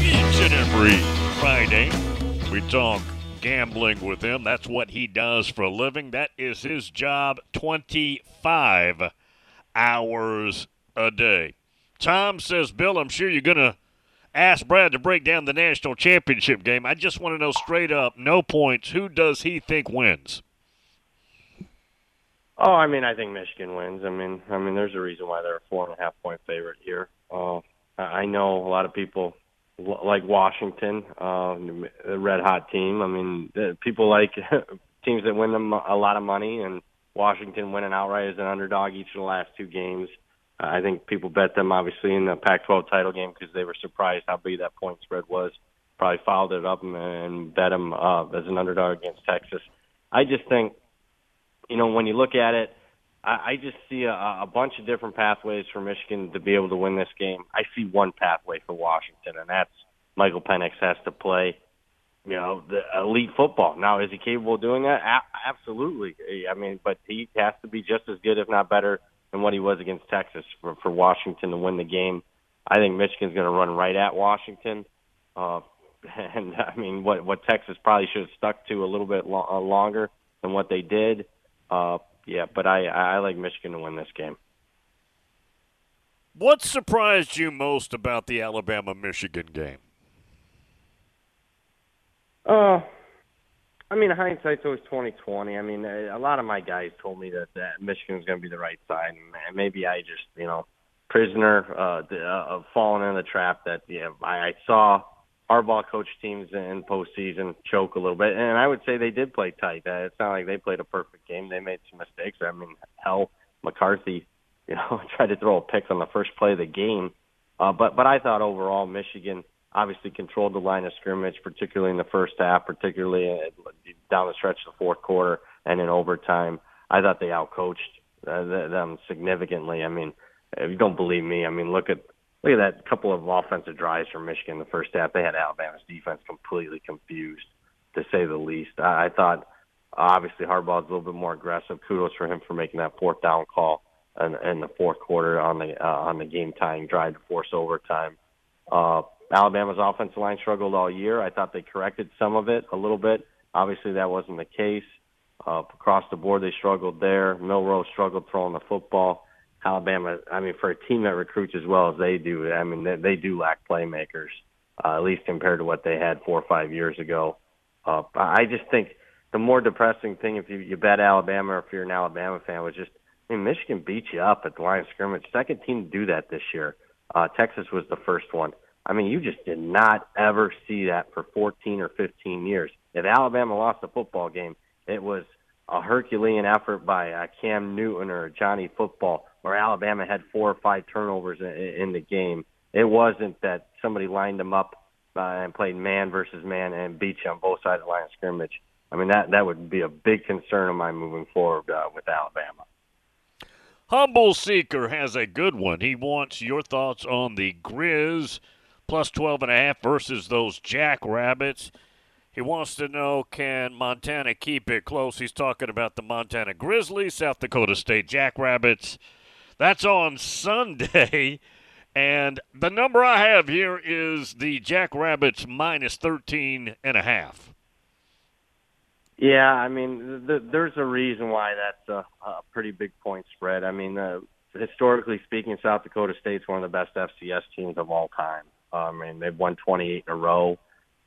Each and every Friday, we talk gambling with him. That's what he does for a living. That is his job 25 hours a day. Tom says, Bill, I'm sure you're going to ask Brad to break down the national championship game. I just want to know straight up, no points, who does he think wins? Oh, I mean, I think Michigan wins. I mean, I mean, there's a reason why they're a four and a half point favorite here. Uh, I know a lot of people like Washington, uh, a red hot team. I mean, people like teams that win them a lot of money, and Washington winning outright as an underdog each of the last two games. I think people bet them obviously in the Pac-12 title game because they were surprised how big that point spread was. Probably followed it up and bet them uh, as an underdog against Texas. I just think you know, when you look at it, I, I just see a, a bunch of different pathways for Michigan to be able to win this game. I see one pathway for Washington, and that's Michael Penix has to play, you know, the elite football. Now, is he capable of doing that? A- absolutely. I mean, but he has to be just as good, if not better, than what he was against Texas for, for Washington to win the game. I think Michigan's going to run right at Washington. Uh, and I mean, what what Texas probably should have stuck to a little bit lo- uh, longer than what they did. Uh, yeah, but I, I like Michigan to win this game. What surprised you most about the Alabama Michigan game? Uh, I mean, hindsight's always twenty twenty. I mean, a lot of my guys told me that, that Michigan's going to be the right side, and maybe I just, you know, prisoner uh, uh, of falling in the trap that yeah, I, I saw Harbaugh coach teams in postseason choke a little bit, and I would say they did play tight. Uh, it's not like they played a perfect game; they made some mistakes. I mean, hell, McCarthy, you know, tried to throw a pick on the first play of the game. Uh, but but I thought overall Michigan obviously controlled the line of scrimmage, particularly in the first half, particularly uh, down the stretch of the fourth quarter and in overtime. I thought they outcoached uh, them significantly. I mean, if you don't believe me, I mean, look at look at that couple of offensive drives from Michigan in the first half. They had Alabama's defense completely confused, to say the least. I, I thought obviously Harbaugh's a little bit more aggressive. Kudos for him for making that fourth down call in, in the fourth quarter on the uh, on the game tying drive to force overtime. Uh, Alabama's offensive line struggled all year. I thought they corrected some of it a little bit. Obviously, that wasn't the case. Uh, across the board, they struggled there. Milroe struggled throwing the football. Alabama, I mean, for a team that recruits as well as they do, I mean, they, they do lack playmakers, uh, at least compared to what they had four or five years ago. Uh, I just think the more depressing thing, if you, you bet Alabama or if you're an Alabama fan, was just, I mean, Michigan beat you up at the line of scrimmage. Second team to do that this year. Uh, Texas was the first one. I mean, you just did not ever see that for 14 or 15 years. If Alabama lost a football game, it was a Herculean effort by uh, Cam Newton or Johnny Football where Alabama had four or five turnovers in, in the game. It wasn't that somebody lined them up uh, and played man versus man and beat you on both sides of the line of scrimmage. I mean that that would be a big concern of mine moving forward uh, with Alabama. Humble Seeker has a good one. He wants your thoughts on the Grizz plus 12 and a half versus those Jackrabbits. He wants to know can Montana keep it close? He's talking about the Montana Grizzlies, South Dakota State Jackrabbits. That's on Sunday. And the number I have here is the Jackrabbits minus 13 and a half. Yeah, I mean, th- there's a reason why that's a, a pretty big point spread. I mean, uh, historically speaking, South Dakota State's one of the best FCS teams of all time. Uh, I mean, they've won 28 in a row.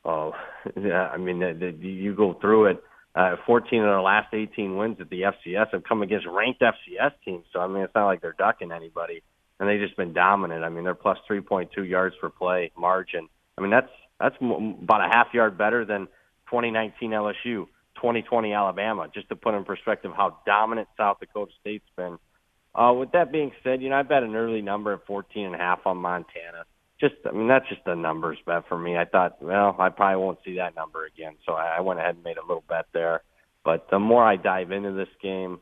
Uh, yeah, I mean, the, the, you go through it. Uh, 14 of their last 18 wins at the FCS have come against ranked FCS teams. So I mean, it's not like they're ducking anybody, and they've just been dominant. I mean, they're plus 3.2 yards per play margin. I mean, that's that's about a half yard better than 2019 LSU, 2020 Alabama. Just to put in perspective how dominant South Dakota State's been. Uh, with that being said, you know, I bet an early number at 14 and a half on Montana just I mean that's just a numbers bet for me. I thought, well, I probably won't see that number again, so I went ahead and made a little bet there. But the more I dive into this game,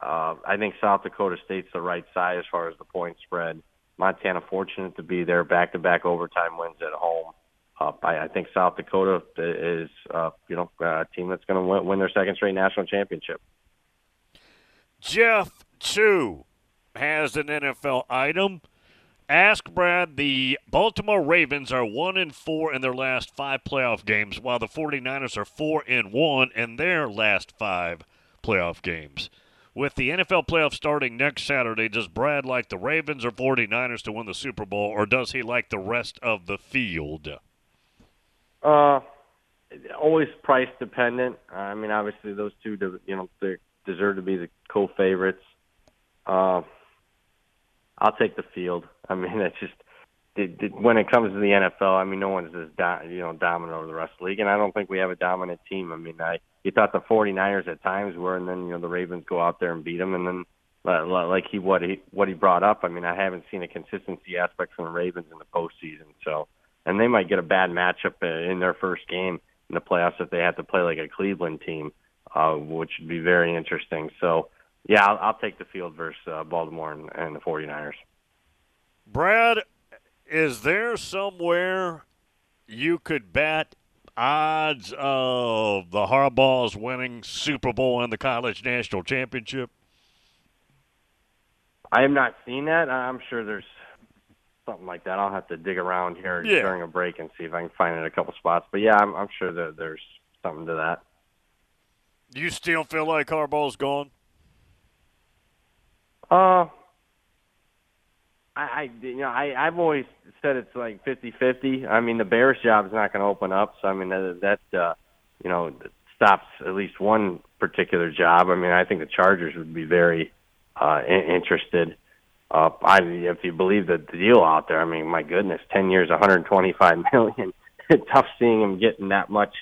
uh, I think South Dakota State's the right side as far as the point spread. Montana fortunate to be there, back-to-back overtime wins at home. Uh, I, I think South Dakota is, uh, you know, a team that's going to win, win their second straight national championship. Jeff Two has an NFL item Ask Brad, the Baltimore Ravens are 1 and 4 in their last 5 playoff games while the 49ers are 4 and 1 in their last 5 playoff games. With the NFL playoffs starting next Saturday, does Brad like the Ravens or 49ers to win the Super Bowl or does he like the rest of the field? Uh always price dependent. I mean, obviously those two, you know, they deserve to be the co-favorites. Uh, I'll take the field. I mean, that's just it, it, when it comes to the NFL. I mean, no one's as do, you know dominant over the rest of the league, and I don't think we have a dominant team. I mean, I you thought the 49ers at times were, and then you know the Ravens go out there and beat them, and then like he what he what he brought up. I mean, I haven't seen a consistency aspect from the Ravens in the postseason. So, and they might get a bad matchup uh, in their first game in the playoffs if they have to play like a Cleveland team, uh, which would be very interesting. So, yeah, I'll, I'll take the field versus uh, Baltimore and, and the 49ers. Brad, is there somewhere you could bet odds of the Harbaughs winning Super Bowl and the college national championship? I have not seen that. I'm sure there's something like that. I'll have to dig around here yeah. during a break and see if I can find it in a couple spots. But yeah, I'm, I'm sure that there's something to that. Do You still feel like Harbaugh's gone? Uh, I, I you know I I've always said it's like fifty fifty. I mean the Bears job is not going to open up, so I mean that that uh, you know stops at least one particular job. I mean I think the Chargers would be very uh, interested. Uh, I if you believe the deal out there, I mean my goodness, ten years, one hundred twenty five million. Tough seeing him getting that much,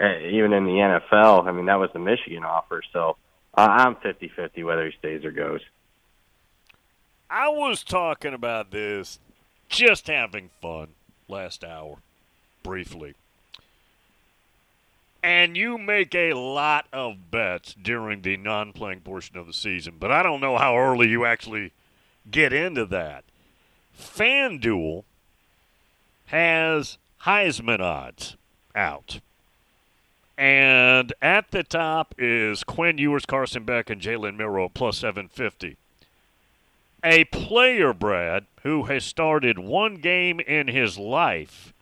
uh, even in the NFL. I mean that was the Michigan offer, so uh, I'm fifty fifty whether he stays or goes. I was talking about this, just having fun last hour, briefly. And you make a lot of bets during the non playing portion of the season, but I don't know how early you actually get into that. FanDuel has Heisman odds out. And at the top is Quinn Ewers, Carson Beck, and Jalen Milroe plus 750 a player, Brad, who has started one game in his life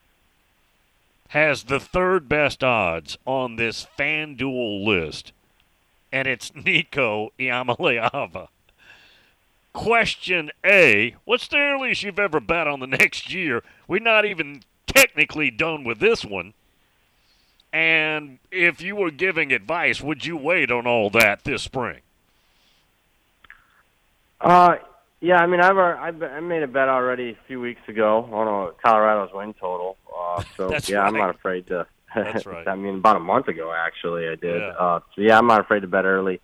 has the third best odds on this FanDuel list, and it's Nico Iamaleava. Question A What's the earliest you've ever bet on the next year? We're not even technically done with this one. And if you were giving advice, would you wait on all that this spring? Uh, yeah, I mean, I've I've I made a bet already a few weeks ago on a Colorado's win total. Uh, so yeah, right. I'm not afraid to. That's right. I mean, about a month ago, actually, I did. Yeah. Uh, so yeah, I'm not afraid to bet early.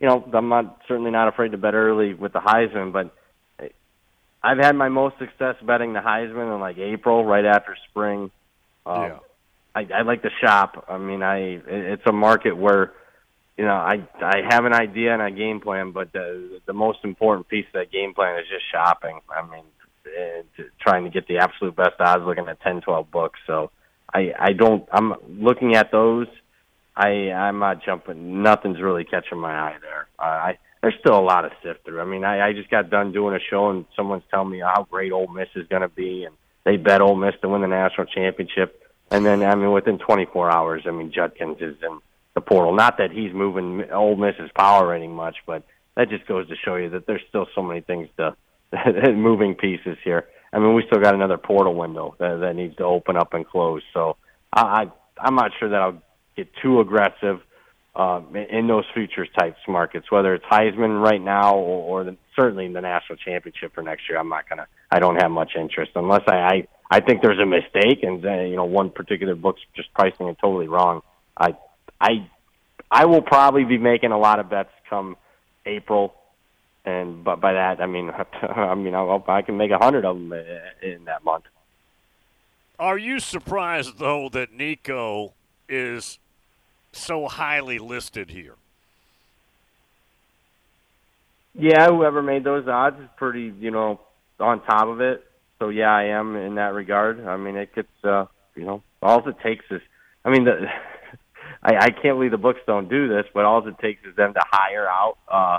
You know, I'm not certainly not afraid to bet early with the Heisman, but I've had my most success betting the Heisman in like April, right after spring. Um, yeah. I, I like to shop. I mean, I it's a market where you know, I I have an idea and a game plan, but the the most important piece of that game plan is just shopping. I mean, uh, trying to get the absolute best odds, looking at ten, twelve books. So I I don't. I'm looking at those. I I'm not jumping. Nothing's really catching my eye there. Uh, I there's still a lot of sift through. I mean, I, I just got done doing a show and someone's telling me how great Ole Miss is going to be, and they bet Ole Miss to win the national championship. And then, I mean, within 24 hours, I mean, Judkins is in the portal. Not that he's moving Ole Miss's power rating much, but that just goes to show you that there's still so many things to moving pieces here. I mean, we still got another portal window that, that needs to open up and close. So I, I I'm not sure that I'll get too aggressive uh, in those futures types markets, whether it's Heisman right now or, or the, certainly in the national championship for next year. I'm not gonna. I don't have much interest unless I I, I think there's a mistake and uh, you know one particular book's just pricing it totally wrong. I I I will probably be making a lot of bets come April, and but by that I mean I mean I'll, I can make a hundred of them in that month. Are you surprised though that Nico is so highly listed here? Yeah, whoever made those odds is pretty, you know, on top of it. So yeah, I am in that regard. I mean, it gets, uh, you know, all it takes is, I mean, the I, I can't believe the books don't do this, but all it takes is them to hire out uh,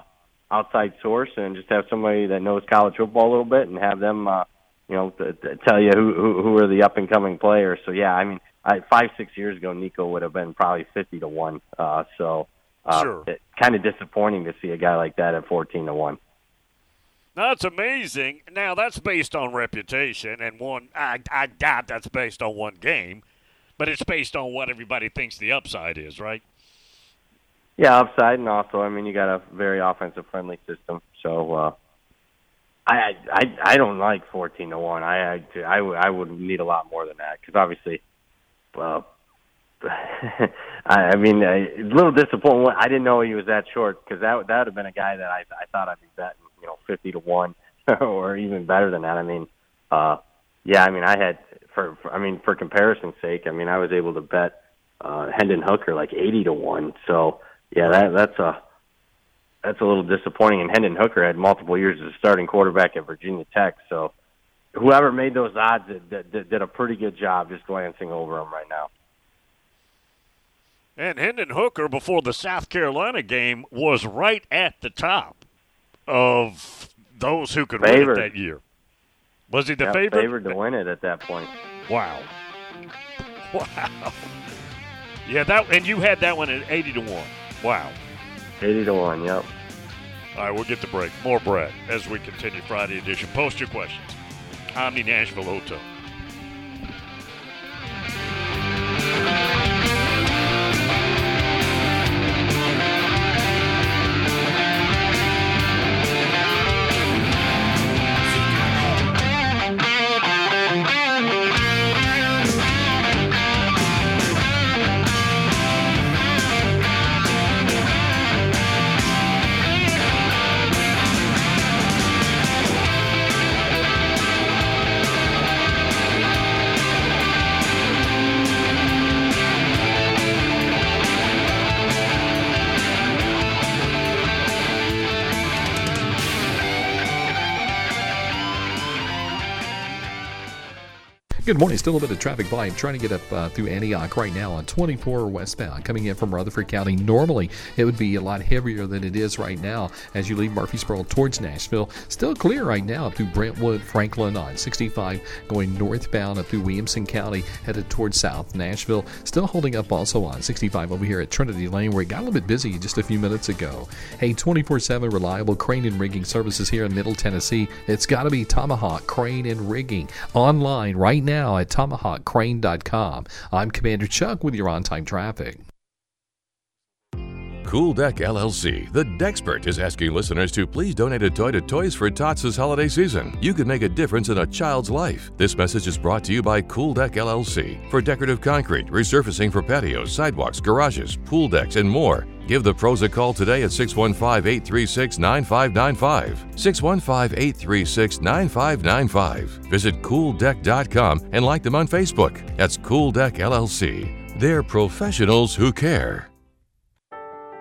outside source and just have somebody that knows college football a little bit and have them uh, you know, to, to tell you who, who who are the up and coming players. So yeah, I mean, I, five six years ago, Nico would have been probably fifty to one. Uh, so uh, Sure. it, kind of disappointing to see a guy like that at fourteen to one. That's amazing. Now that's based on reputation and one. I, I doubt that's based on one game, but it's based on what everybody thinks the upside is, right? Yeah, upside, and also, I mean, you got a very offensive friendly system. So uh, I, I I don't like fourteen to one. I I I, would- need a lot more than that because obviously, well, I, I mean, a little disappointing. I didn't know he was that short because that that would have been a guy that I I thought I'd be betting, you know, fifty to one or even better than that. I mean, uh, yeah, I mean, I had for, for I mean, for comparison's sake, I mean, I was able to bet uh, Hendon Hooker like eighty to one. So yeah, that that's a that's a little disappointing. And Hendon Hooker had multiple years as a starting quarterback at Virginia Tech. So whoever made those odds did, did, did a pretty good job just glancing over them right now. And Hendon Hooker before the South Carolina game was right at the top of those who could win it that year. Was he the Yeah, favorite? favored to win it at that point. Wow. Wow. Yeah, that and you had that one at eighty to one. Wow. Eighty to one. Yep. All right, we'll get the break. More Brad as we continue Friday edition. Post your questions. Omni Nashville Hotel. Good morning. Still a bit of traffic volume trying to get up uh, through Antioch right now on 24 westbound coming in from Rutherford County. Normally, it would be a lot heavier than it is right now as you leave Murfreesboro towards Nashville. Still clear right now up through Brentwood, Franklin on 65 going northbound up through Williamson County headed towards South Nashville. Still holding up also on 65 over here at Trinity Lane where it got a little bit busy just a few minutes ago. Hey, 24 7 reliable crane and rigging services here in Middle Tennessee. It's got to be Tomahawk Crane and Rigging online right now at tomahawkcrane.com. I'm Commander Chuck with your on time traffic. Cool Deck LLC, the Dexpert, is asking listeners to please donate a toy to Toys for Tots this holiday season. You can make a difference in a child's life. This message is brought to you by Cool Deck LLC for decorative concrete, resurfacing for patios, sidewalks, garages, pool decks, and more. Give the pros a call today at 615 836 9595. 615 836 9595. Visit cooldeck.com and like them on Facebook. That's Cool Deck LLC. They're professionals who care.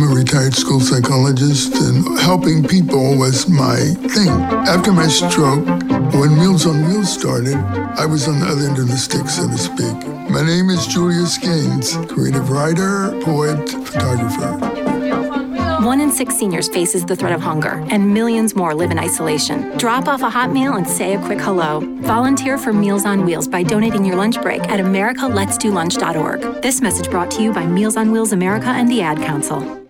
I'm a retired school psychologist, and helping people was my thing. After my stroke, when Meals on Wheels started, I was on the other end of the stick, so to speak. My name is Julius Gaines, creative writer, poet, photographer. One in six seniors faces the threat of hunger, and millions more live in isolation. Drop off a hot meal and say a quick hello. Volunteer for Meals on Wheels by donating your lunch break at americaletsdolunch.org. This message brought to you by Meals on Wheels America and the Ad Council.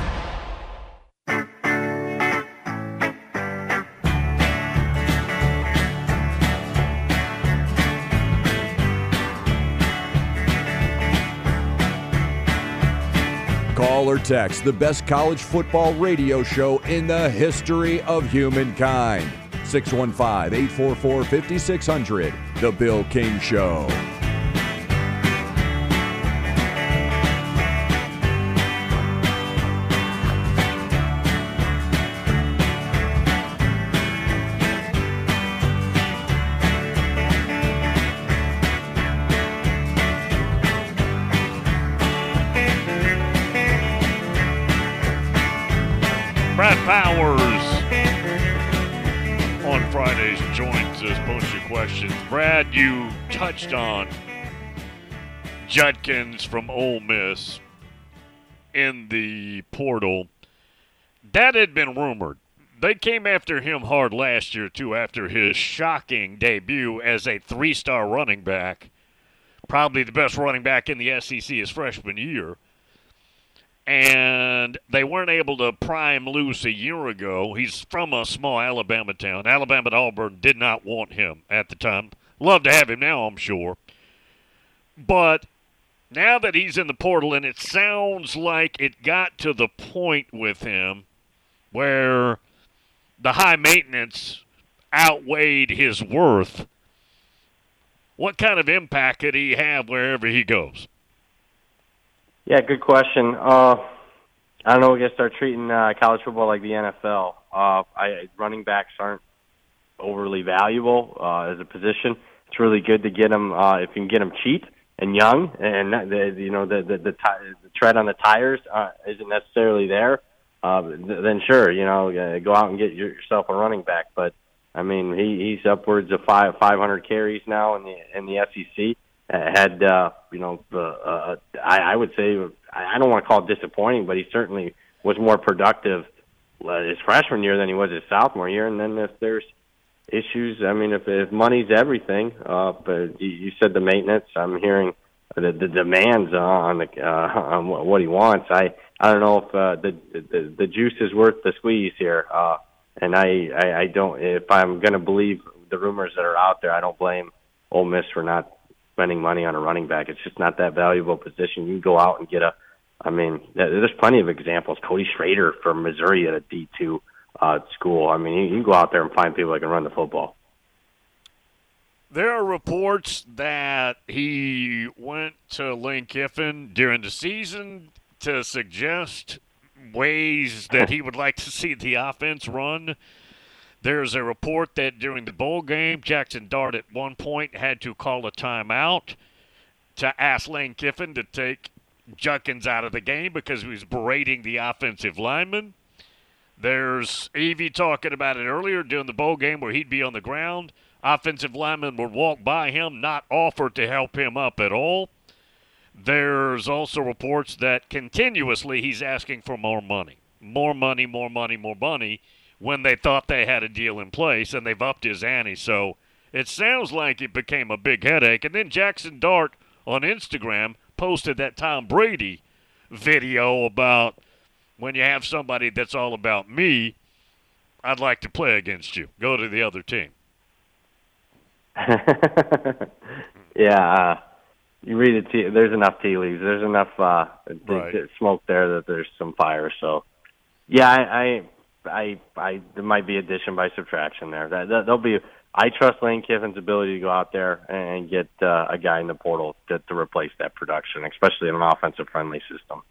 Text the best college football radio show in the history of humankind. 615 844 5600. The Bill King Show. You touched on Judkins from Ole Miss in the portal. That had been rumored. They came after him hard last year, too, after his shocking debut as a three star running back. Probably the best running back in the SEC his freshman year and they weren't able to pry him loose a year ago. He's from a small Alabama town. Alabama and Auburn did not want him at the time. Love to have him now, I'm sure. But now that he's in the portal, and it sounds like it got to the point with him where the high maintenance outweighed his worth. What kind of impact could he have wherever he goes? Yeah, good question. Uh, I don't know. We got to start treating uh, college football like the NFL. Uh, I, running backs aren't overly valuable uh, as a position. It's really good to get them uh, if you can get them cheap and young, and the, you know the the, the, ti- the tread on the tires uh, isn't necessarily there. Uh, then sure, you know, uh, go out and get yourself a running back. But I mean, he, he's upwards of five 500 carries now in the in the SEC had uh, you know uh, uh, I, I would say I don't want to call it disappointing, but he certainly was more productive uh, his freshman year than he was his sophomore year. And then if there's issues, I mean, if, if money's everything, uh, but you, said the maintenance. I'm hearing the, the demands on the uh, on what he wants. I I don't know if uh, the, the the juice is worth the squeeze here. Uh, and I, I I don't if I'm going to believe the rumors that are out there, I don't blame Ole Miss for not spending money on a running back. It's just not that valuable position. You can go out and get a. I mean, there's plenty of examples. Cody Schrader from Missouri at a D two uh, school. I mean, you, you can go out there and find people that can run the football. There are reports that he went to Lane Kiffin during the season to suggest ways that he would like to see the offense run. There's a report that during the bowl game, Jackson Dart at one point had to call a timeout to ask Lane Kiffin to take Judkins out of the game because he was berating the offensive lineman. There's Evie talking about it earlier during the bowl game where he'd be on the ground. Offensive lineman would walk by him, not offer to help him up at all. There's also reports that continuously he's asking for more money. More money, more money, more money when they thought they had a deal in place and they've upped his ante. So it sounds like it became a big headache. And then Jackson Dart on Instagram posted that Tom Brady video about when you have somebody that's all about me, I'd like to play against you. Go to the other team. yeah, uh, you read it. Tea, there's enough tea leaves. There's enough uh, right. smoke there that there's some fire. So, yeah, I, I, I, I there might be addition by subtraction there. That, that there'll be. I trust Lane Kiffin's ability to go out there and get uh, a guy in the portal to, to replace that production, especially in an offensive-friendly system.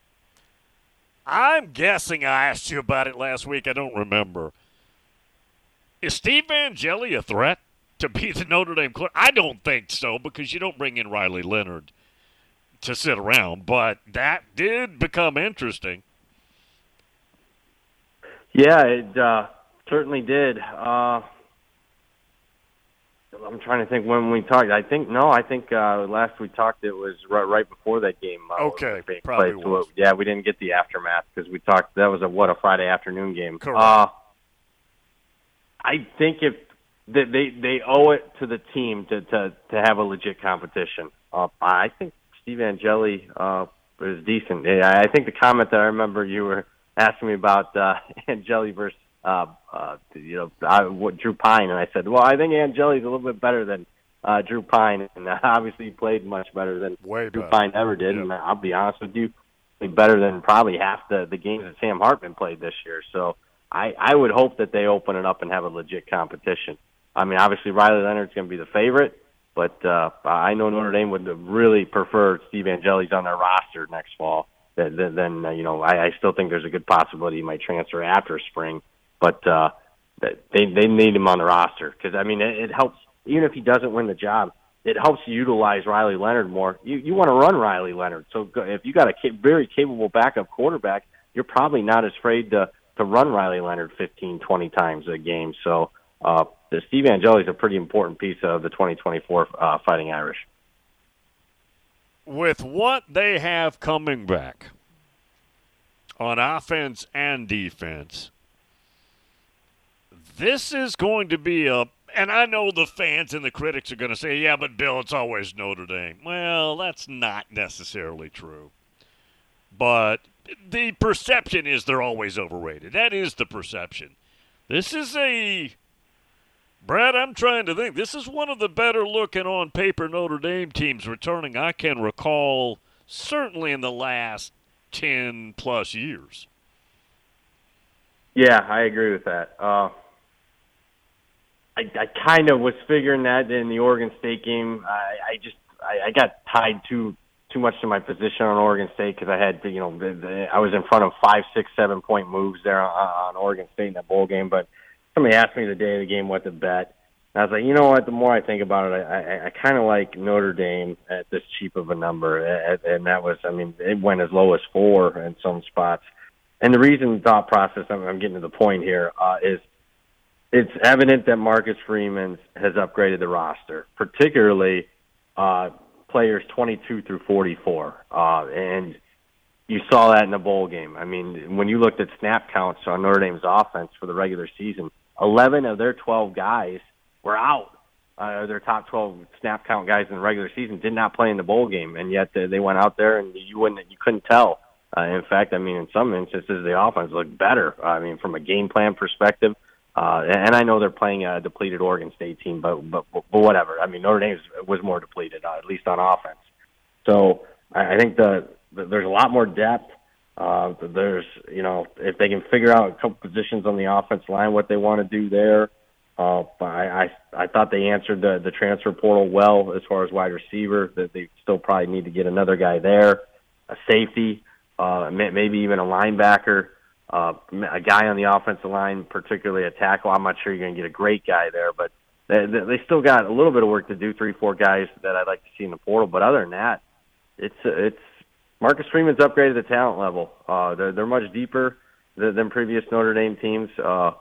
I'm guessing I asked you about it last week. I don't remember. Is Steve Angeli a threat to be the Notre Dame quarterback? I don't think so because you don't bring in Riley Leonard to sit around. But that did become interesting. Yeah, it uh, certainly did. Uh, I'm trying to think when we talked. I think no. I think uh, last we talked, it was right, right before that game. Uh, Okay, probably played. So, yeah, we didn't get the aftermath because we talked. That was a what a Friday afternoon game. Correct. Uh, I think if they, they they owe it to the team to to to have a legit competition. Uh, I think Steve Angeli uh, is decent. I think the comment that I remember you were asking me about uh, Angeli versus uh, uh, you know I, what, Drew Pyne, and I said, well, I think Angeli's a little bit better than uh, Drew Pyne, and uh, obviously he played much better than Way Drew better. Pyne ever did. And I'll be honest with you, better than probably half the the games that Sam Hartman played this year. So I I would hope that they open it up and have a legit competition. I mean, obviously Riley Leonard's going to be the favorite, but uh, I know Notre Dame would really prefer Steve Angeli's on their roster next fall. Then, then uh, you know, I, I still think there's a good possibility he might transfer after spring, but uh, they they need him on the roster because I mean it, it helps even if he doesn't win the job. It helps utilize Riley Leonard more. You you want to run Riley Leonard, so if you got a ca- very capable backup quarterback, you're probably not as afraid to to run Riley Leonard 15, 20 times a game. So uh, the Steve Angeli is a pretty important piece of the 2024 uh, Fighting Irish. with what they have coming back on offense and defense, this is going to be a. And I know the fans and the critics are going to say, yeah, but Bill, it's always Notre Dame. Well, that's not necessarily true. But the perception is they're always overrated. That is the perception. This is a. Brad, I'm trying to think. This is one of the better looking on paper Notre Dame teams returning I can recall, certainly in the last 10 plus years. Yeah, I agree with that. Uh, I, I kind of was figuring that in the Oregon State game. I, I just I, I got tied too too much to my position on Oregon State because I had you know the, the, I was in front of five, six, seven point moves there on, on Oregon State in that bowl game. But somebody asked me the day of the game what to bet. And I was like, you know what? The more I think about it, I, I, I kind of like Notre Dame at this cheap of a number, and, and that was, I mean, it went as low as four in some spots. And the reason thought process, I'm, I'm getting to the point here, uh, is it's evident that Marcus Freeman has upgraded the roster, particularly uh, players 22 through 44. Uh, and you saw that in the bowl game. I mean, when you looked at snap counts on Notre Dame's offense for the regular season, 11 of their 12 guys were out. Uh, their top 12 snap count guys in the regular season did not play in the bowl game, and yet they went out there and you wouldn't, you couldn't tell. Uh, in fact, I mean, in some instances, the offense looked better. I mean, from a game plan perspective, and I know they're playing a depleted Oregon State team, but but, but whatever. I mean, Notre Dame was more depleted, uh, at least on offense. So I think the, the there's a lot more depth. Uh, there's you know if they can figure out a couple positions on the offense line, what they want to do there. Uh, I, I I thought they answered the the transfer portal well as far as wide receiver. That they still probably need to get another guy there, a safety, uh, maybe even a linebacker uh, a guy on the offensive line, particularly a tackle. I'm not sure you're going to get a great guy there, but they, they still got a little bit of work to do. Three, four guys that I'd like to see in the portal. But other than that, it's it's Marcus Freeman's upgraded the talent level. Uh, they're they're much deeper than, than previous Notre Dame teams. Uh,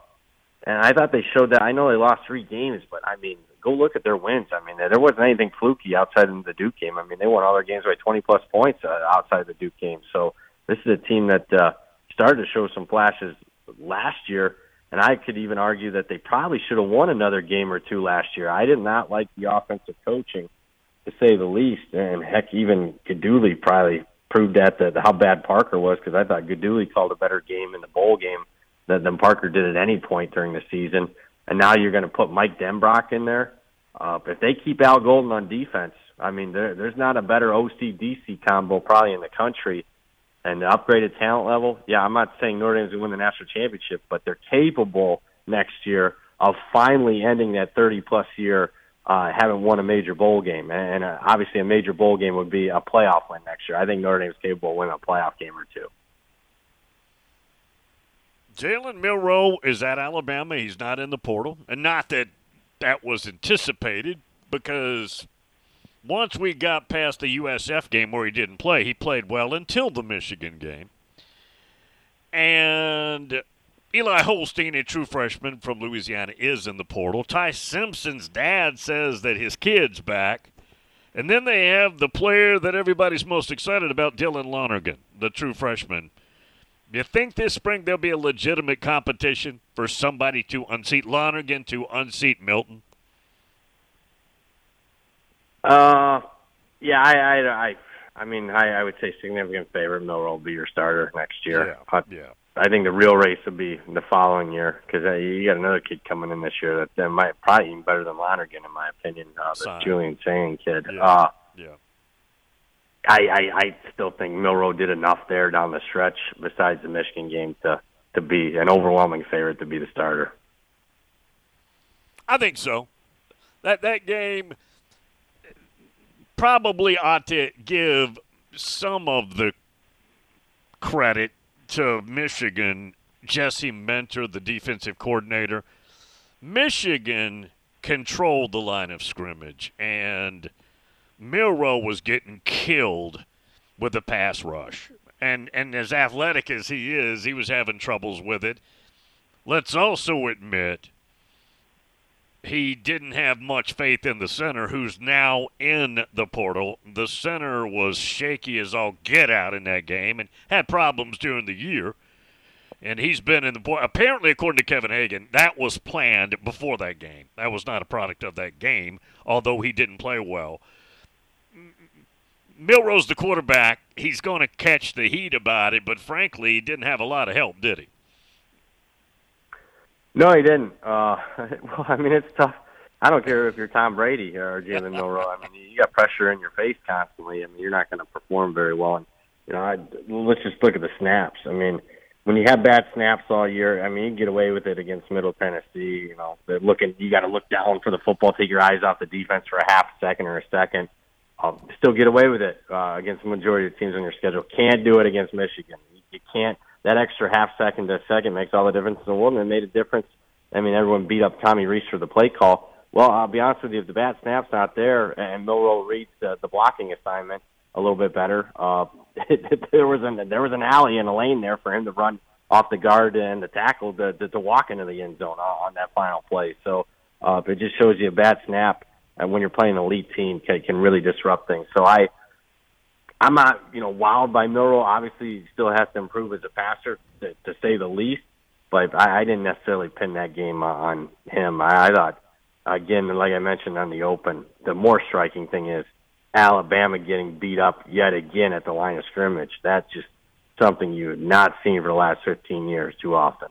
and I thought they showed that. I know they lost three games, but I mean, go look at their wins. I mean, there wasn't anything fluky outside of the Duke game. I mean, they won all their games by 20 plus points uh, outside of the Duke game. So this is a team that. Uh, started to show some flashes last year, and I could even argue that they probably should have won another game or two last year. I did not like the offensive coaching, to say the least, and heck, even Guidugli probably proved that that how bad Parker was because I thought Guidugli called a better game in the bowl game than, than Parker did at any point during the season. And now you're going to put Mike Denbrock in there. Uh, if they keep Al Golden on defense, I mean, there, there's not a better OC DC combo probably in the country and the upgraded talent level, yeah, I'm not saying Notre Dame's going to win the national championship, but they're capable next year of finally ending that 30 plus year uh, haven't won a major bowl game. And uh, obviously, a major bowl game would be a playoff win next year. I think Notre Dame's capable of winning a playoff game or two. Jalen Milroe is at Alabama. He's not in the portal. And not that that was anticipated because once we got past the USF game where he didn't play, he played well until the Michigan game. And Eli Holstein, a true freshman from Louisiana, is in the portal. Ty Simpson's dad says that his kid's back. And then they have the player that everybody's most excited about, Dylan Lonergan, the true freshman. You think this spring there'll be a legitimate competition for somebody to unseat Lonergan to unseat Milton? Uh, yeah, I, I, I, I mean, I, I would say significant favorite. Milroe will be your starter next year. Yeah, Uh, yeah. I think the real race will be the following year because uh, you got another kid coming in this year that, that might probably even better than Lonergan in my opinion. Uh, the Sayin. Julian Sayin kid. Yeah. Uh, Yeah. I, I, I still think Milroe did enough there down the stretch, besides the Michigan game, to to be an overwhelming favorite to be the starter. I think so. That that game probably ought to give some of the credit to Michigan. Jesse Minter, the defensive coordinator. Michigan controlled the line of scrimmage, and Milroe was getting killed with the pass rush. And and as athletic as he is, he was having troubles with it. Let's also admit he didn't have much faith in the center, who's now in the portal. The center was shaky as all get out in that game and had problems during the year. And he's been in the. Apparently, according to Kevin Hagan, that was planned before that game. That was not a product of that game, although he didn't play well. Milroe's the quarterback. He's going to catch the heat about it, but frankly, he didn't have a lot of help, did he? No, he didn't. Uh, well, I mean, it's tough. I don't care if you're Tom Brady or Jalen Milroe. I mean, you got pressure in your face constantly. I mean, you're not going to perform very well. And you know, I, let's just look at the snaps. I mean, when you have bad snaps all year, I mean, you can get away with it against Middle Tennessee. You know, they're looking. You got to look down for the football, take your eyes off the defense for a half second or a second. Um, still get away with it uh, against the majority of teams on your schedule. Can't do it against Michigan. You can't. That extra half second to second makes all the difference in the world, and it made a difference. I mean, everyone beat up Tommy Rees for the play call. Well, I'll be honest with you, if the bad snap's not there and Milroe reads the, the blocking assignment a little bit better, uh, there was an there was an alley and a lane there for him to run off the guard and the tackle to, to, to walk into the end zone on, on that final play. So uh, it just shows you a bad snap and when you're playing an elite team can, can really disrupt things. So I, I'm not you know wowed by Milroe. Obviously, he still has to improve as a passer to, to say the least. But I, I didn't necessarily pin that game on him. I, I thought, again, like I mentioned on the open, the more striking thing is Alabama getting beat up yet again at the line of scrimmage. That's just something you have not seen for the last 15 years too often.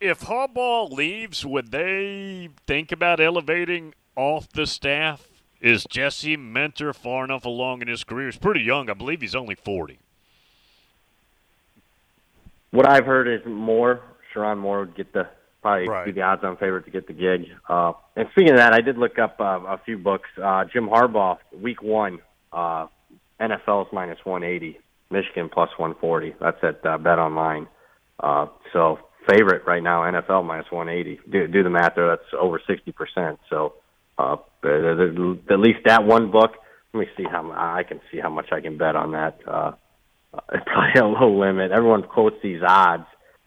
If Harbaugh leaves, would they think about elevating off the staff? Is Jesse Minter far enough along in his career? He's pretty young. I believe he's only 40. What I've heard is more. Sherrone Moore would get the probably Right. be the odds-on favorite to get the gig. Uh, and speaking of that, I did look up uh, a few books. Uh, Jim Harbaugh, Week One, uh, NFL's minus 180, Michigan plus 140. That's at uh, Bet Online. Uh, so favorite right now, NFL minus 180. Do, do the math there. That's over 60 percent. Uh, at least that one book. Let me see how I can see how much I can bet on that. Uh, uh, it's probably a low limit. Everyone quotes these odds,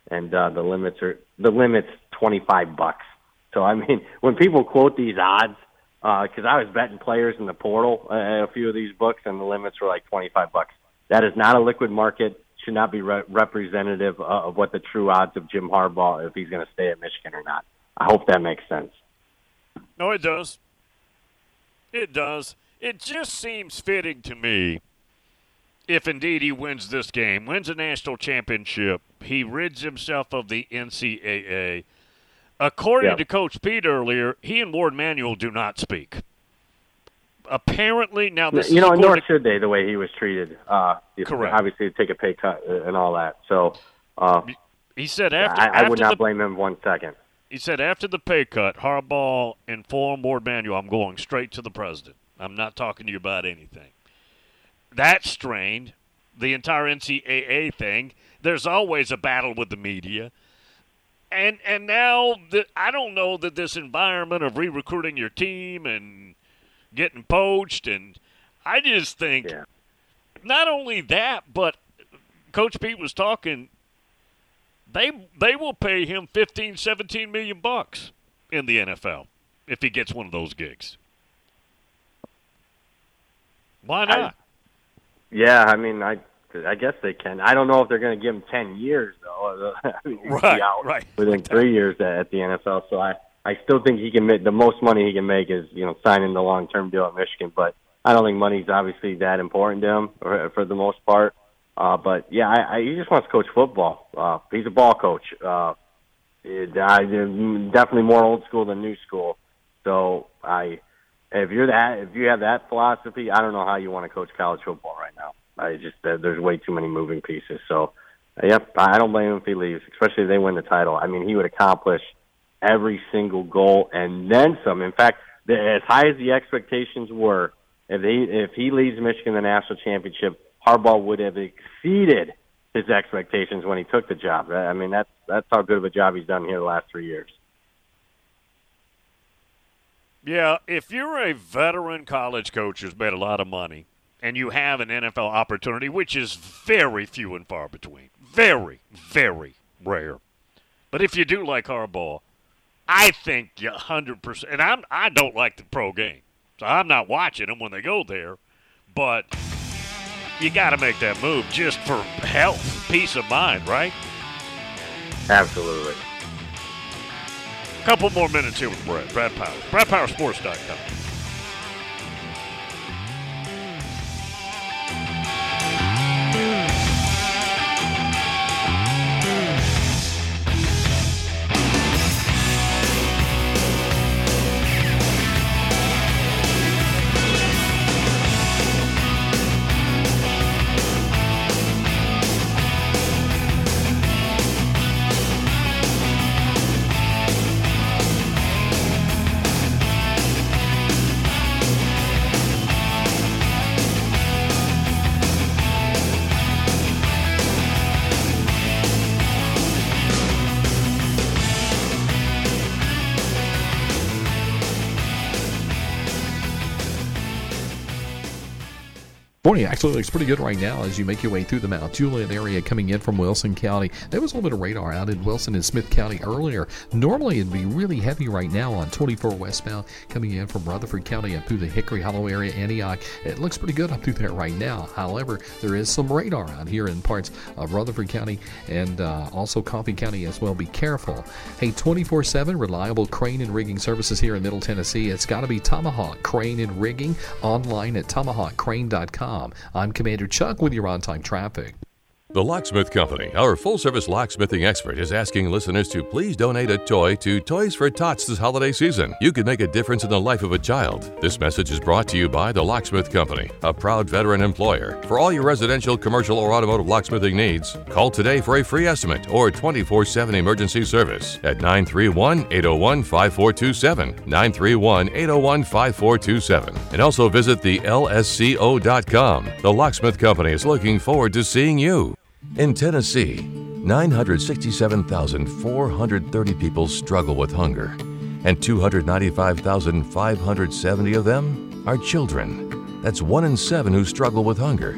and uh, the limits are the limit's twenty five bucks. So I mean, when people quote these odds, because I was betting players in the portal uh, a few of these books, and the limits were like twenty five bucks. That is not a liquid market. Should not be re- representative uh, of what the true odds of Jim Harbaugh if he's going to stay at Michigan or not. I hope that makes sense. No, it does. It does. It just seems fitting to me if indeed he wins this game, wins a national championship, he rids himself of the NCAA. According Yeah. to Coach Pete earlier, he and Warde Manuel do not speak. Apparently, now this you know, nor according- should they the way he was treated. Uh, Correct. Obviously, to take a pay cut and all that. So uh, he said after, I, I after would not the blame him one second. He said after the pay cut, Harbaugh informed Warde Manuel, I'm going straight to the president. I'm not talking to you about anything. That strained the entire NCAA thing. There's always a battle with the media. And and now the, I don't know that this environment of re-recruiting your team and getting poached and I just think not only that, but Coach Pete was talking they they will pay him 15, 17 million bucks in the NFL if he gets one of those gigs. Why not? I, yeah, I mean, I I guess they can. I don't know if they're going to give him ten years though. I mean, right, right. Within three years at the NFL, so I I still think he can make the most money he can make is you know signing the long term deal at Michigan. But I don't think money's obviously that important to him for, for the most part. Uh, but yeah, I, I, he just wants to coach football. Uh, he's a ball coach. Uh, it, I, definitely more old school than new school. So I, if you're that, if you have that philosophy, I don't know how you want to coach college football right now. I just there's way too many moving pieces. So, yep, I don't blame him if he leaves, especially if they win the title. I mean, he would accomplish every single goal and then some. In fact, the, as high as the expectations were, if he if he leads Michigan the national championship, Harbaugh would have exceeded his expectations when he took the job. I mean, that's that's how good of a job he's done here the last three years. Yeah, if you're a veteran college coach who's made a lot of money and you have an NFL opportunity, which is very few and far between, very, very rare. But if you do like Harbaugh, I think you 100%. And I'm, I don't like the pro game, so I'm not watching them when they go there. But you got to make that move just for health, peace of mind, right? Absolutely. A Couple more minutes here with Brad. Brad Power. BradPowerSports.com. Morning actually looks pretty good right now as you make your way through the Mount Juliet area coming in from Wilson County. There was a little bit of radar out in Wilson and Smith County earlier. Normally it'd be really heavy right now on 24 westbound coming in from Rutherford County up through the Hickory Hollow area, Antioch. It looks pretty good up through there right now. However, there is some radar out here in parts of Rutherford County and uh, also Coffee County as well. Be careful. Hey, 24 7 reliable crane and rigging services here in Middle Tennessee. It's got to be Tomahawk Crane and Rigging online at tomahawkcrane.com. I'm Commander Chuck with your on time traffic. The Locksmith Company, our full service locksmithing expert, is asking listeners to please donate a toy to Toys for Tots this holiday season. You could make a difference in the life of a child. This message is brought to you by the Locksmith Company, a proud veteran employer. For all your residential, commercial, or automotive locksmithing needs, call today for a free estimate or 24 7 emergency service at 931 801 5427. 931 801 5427. And also visit the LSCO.com. The Locksmith Company is looking forward to seeing you. In Tennessee, 967,430 people struggle with hunger, and 295,570 of them are children. That's one in seven who struggle with hunger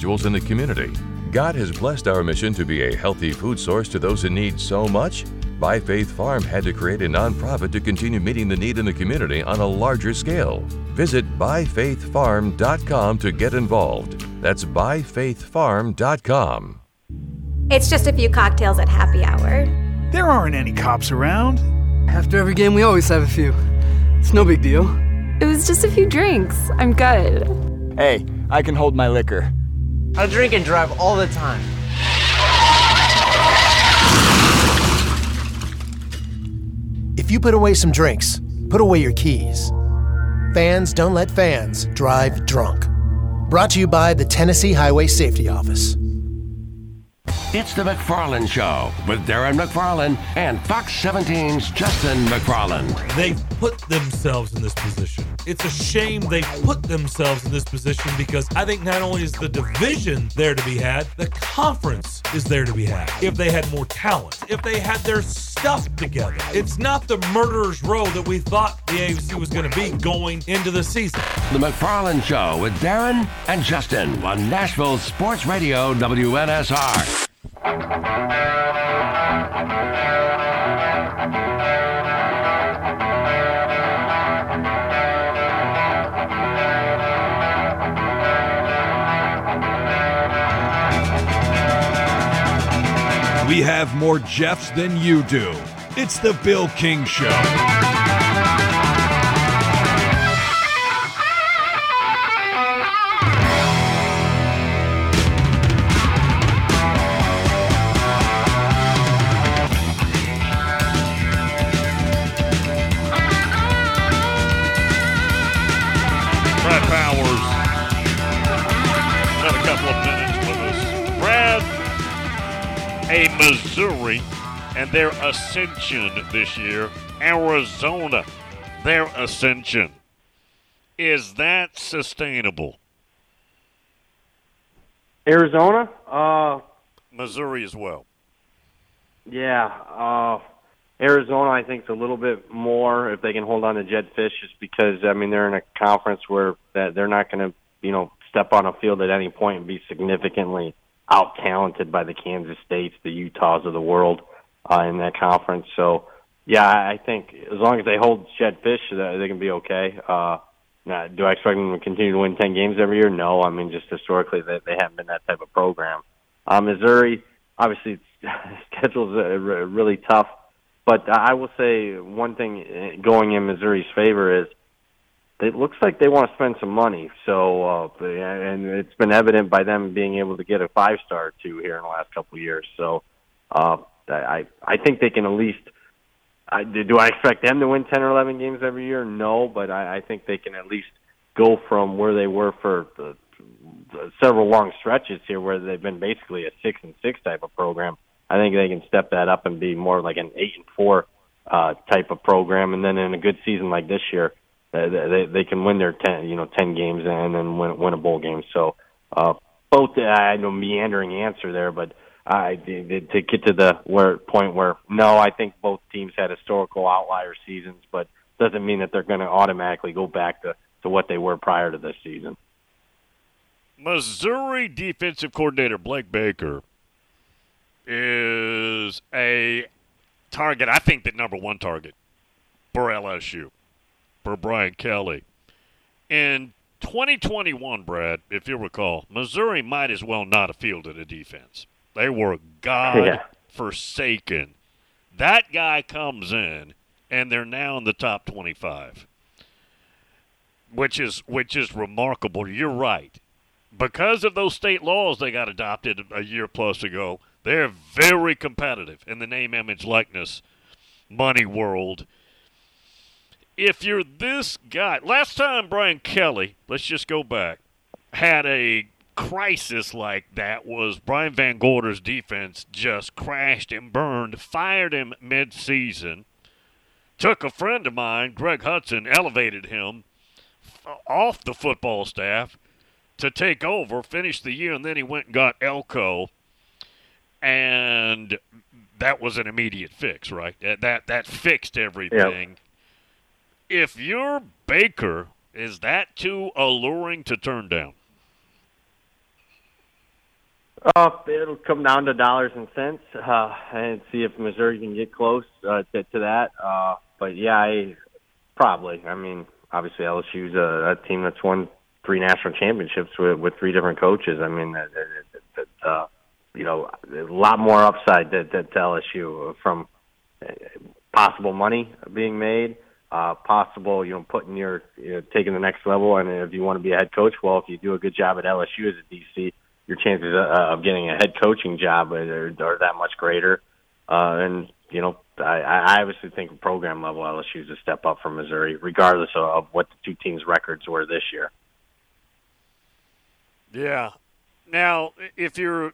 in the community. God has blessed our mission to be a healthy food source to those in need so much by Faith Farm had to create a nonprofit to continue meeting the need in the community on a larger scale. Visit byfaithfarm.com to get involved. That's byfaithfarm.com. It's just a few cocktails at happy hour. There aren't any cops around. After every game, we always have a few. It's no big deal. It was just a few drinks. I'm good. Hey, I can hold my liquor. I drink and drive all the time. If you put away some drinks, put away your keys. Fans don't let fans drive drunk. Brought to you by the Tennessee Highway Safety Office. It's the McFarland Show with Darren McFarland and Fox 17's Justin McFarland. They put themselves in this position. It's a shame they put themselves in this position because I think not only is the division there to be had, the conference is there to be had. If they had more talent, if they had their stuff together. It's not the murderer's row that we thought the AFC was going to be going into the season. The McFarland Show with Darren and Justin on Nashville Sports Radio WNSR. We have more Jeffs than you do. It's the Bill King Show. Missouri and their ascension this year. Arizona, their ascension. Is that sustainable? Arizona, uh, Missouri as well. yeah, uh, Arizona, I think, is a little bit more if they can hold on to Jedd Fisch, just because I mean they're in a conference where that they're not going to, you know, step on a field at any point and be significantly out talented by the Kansas States, the Utahs of the world uh, in that conference. So, yeah, I think as long as they hold Jedd Fisch, uh, they can be okay. Uh, now, do I expect them to continue to win ten games every year? No. I mean, just historically, they they haven't been that type of program. Uh, Missouri, obviously, schedule's uh, re- really tough. But I will say one thing uh, going in Missouri's favor is it looks like they want to spend some money. So, uh, and it's been evident by them being able to get a five star or two here in the last couple of years. So, uh, I I think they can at least. I, do I expect them to win ten or eleven games every year? No, but I, I think they can at least go from where they were for the, the several long stretches here, where they've been basically a six and six type of program. I think they can step that up and be more like an eight and four uh, type of program, and then in a good season like this year, uh, they they can win their ten you know ten games and then win win a bowl game. So uh, both I know meandering answer there, but I to get to the where point where no, I think both teams had historical outlier seasons, but doesn't mean that they're going to automatically go back to to what they were prior to this season. Missouri defensive coordinator Blake Baker is a target. I think the number one target for LSU, for Brian Kelly. In 2021, Brad, if you recall, Missouri might as well not have fielded a defense. They were God Yeah. forsaken. That guy comes in, and they're now in the top 25, which is which is remarkable. You're right because of those state laws they got adopted a year plus ago, they're very competitive in the name, image, likeness, money world. If you're this guy, last time Brian Kelly, let's just go back, had a crisis like that was Brian VanGorder's defense just crashed and burned, fired him mid-season, took a friend of mine, Greg Hudson, elevated him off the football staff to take over, finish the year, and then he went and got Elko, and that was an immediate fix, right? That that, that fixed everything. If you're Baker, is that too alluring to turn down? Uh, it'll come down to dollars and cents, uh, and see if Missouri can get close uh, to, to that. Uh, but yeah, I probably. I mean, obviously LSU's a, a team that's won three national championships with, with three different coaches. I mean, that, that, that, uh, you know, a lot more upside to, to, to LSU from uh, possible money being made, uh, possible, you know, putting your, you know, taking the next level. And if you want to be a head coach, well, if you do a good job at LSU as a DC, your chances uh, of getting a head coaching job are, are that much greater. Uh, and you know, I, I obviously think program level LSU is a step up from Missouri, regardless of, of what the two teams' records were this year. Yeah. Now, if you're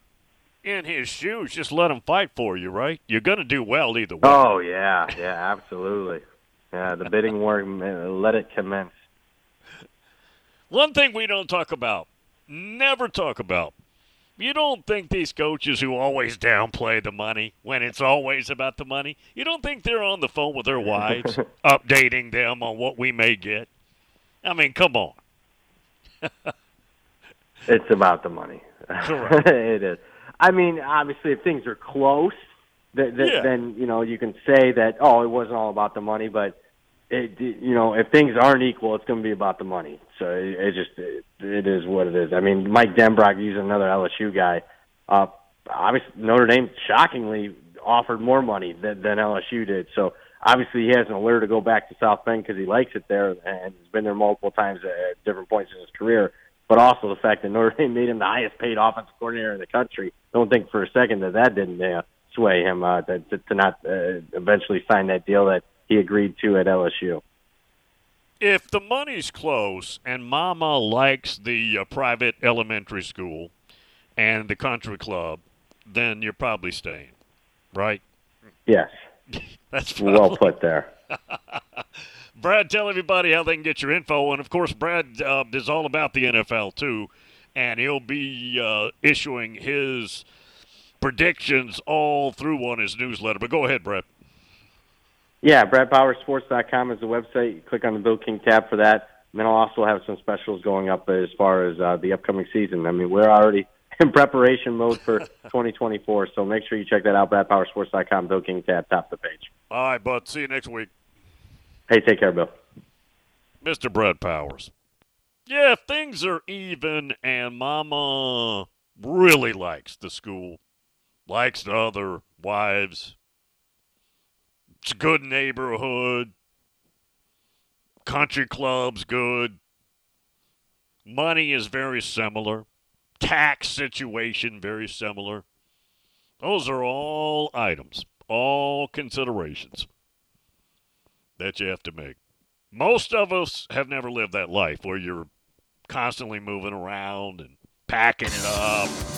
in his shoes, just let him fight for you, right? You're going to do well either way. Oh yeah, yeah, absolutely. Yeah, the bidding war, let it commence. One thing we don't talk about, never talk about. You don't think these coaches who always downplay the money when it's always about the money, you don't think they're on the phone with their wives, updating them on what we may get? I mean, come on. it's about the money. Correct. it is. I mean, obviously, if things are close, th- th- Yeah. then you know you can say that oh, it wasn't all about the money. But it, you know, if things aren't equal, it's going to be about the money. So it, it just it, it is what it is. I mean, Mike Denbrock using another LSU guy. Uh, obviously, Notre Dame shockingly offered more money than, than LSU did. So obviously, he has an allure to go back to South Bend because he likes it there and has been there multiple times at different points in his career but also the fact that Notre Dame made him the highest paid offensive coordinator in the country. Don't think for a second that that didn't uh, sway him uh, to, to, not uh, eventually sign that deal that he agreed to at LSU. If the money's close and Mama likes the uh, private elementary school and the country club, then you're probably staying, right? Yes, That's well put there. Brad, tell everybody how they can get your info. And of course, Brad uh, is all about the NFL too, and he'll be uh, issuing his predictions all through on his newsletter. But go ahead, Brad. Yeah, BradPowerSports.com is the website. You click on the Bill King tab for that. And then I'll also have some specials going up as far as uh, the upcoming season. I mean, we're already in preparation mode for 2024, so make sure you check that out. At bradpowersports.com, Bill King tab, top of the page. All right, bud. See you next week. Hey, take care, Bill. Mr. Brad Powers. Yeah, things are even and Mama really likes the school, likes the other wives, it's a good neighborhood, country club's good, money is very similar, tax situation very similar. Those are all items, all considerations that you have to make. Most of us have never lived that life where you're constantly moving around and packing it up.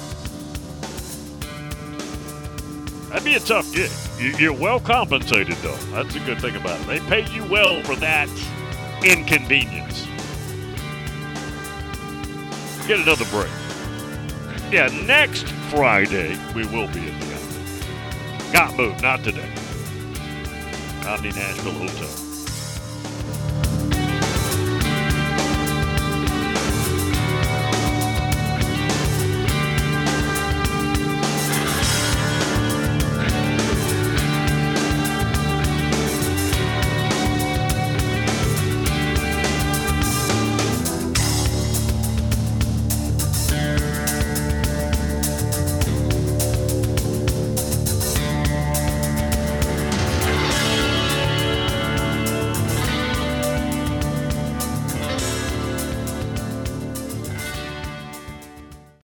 That'd be a tough gig. You- You're well compensated, though. That's a good thing about it. They pay you well for that inconvenience. Get another break. Yeah, next Friday we will be at the. Got moved, not today. Omni Nashville Hotel.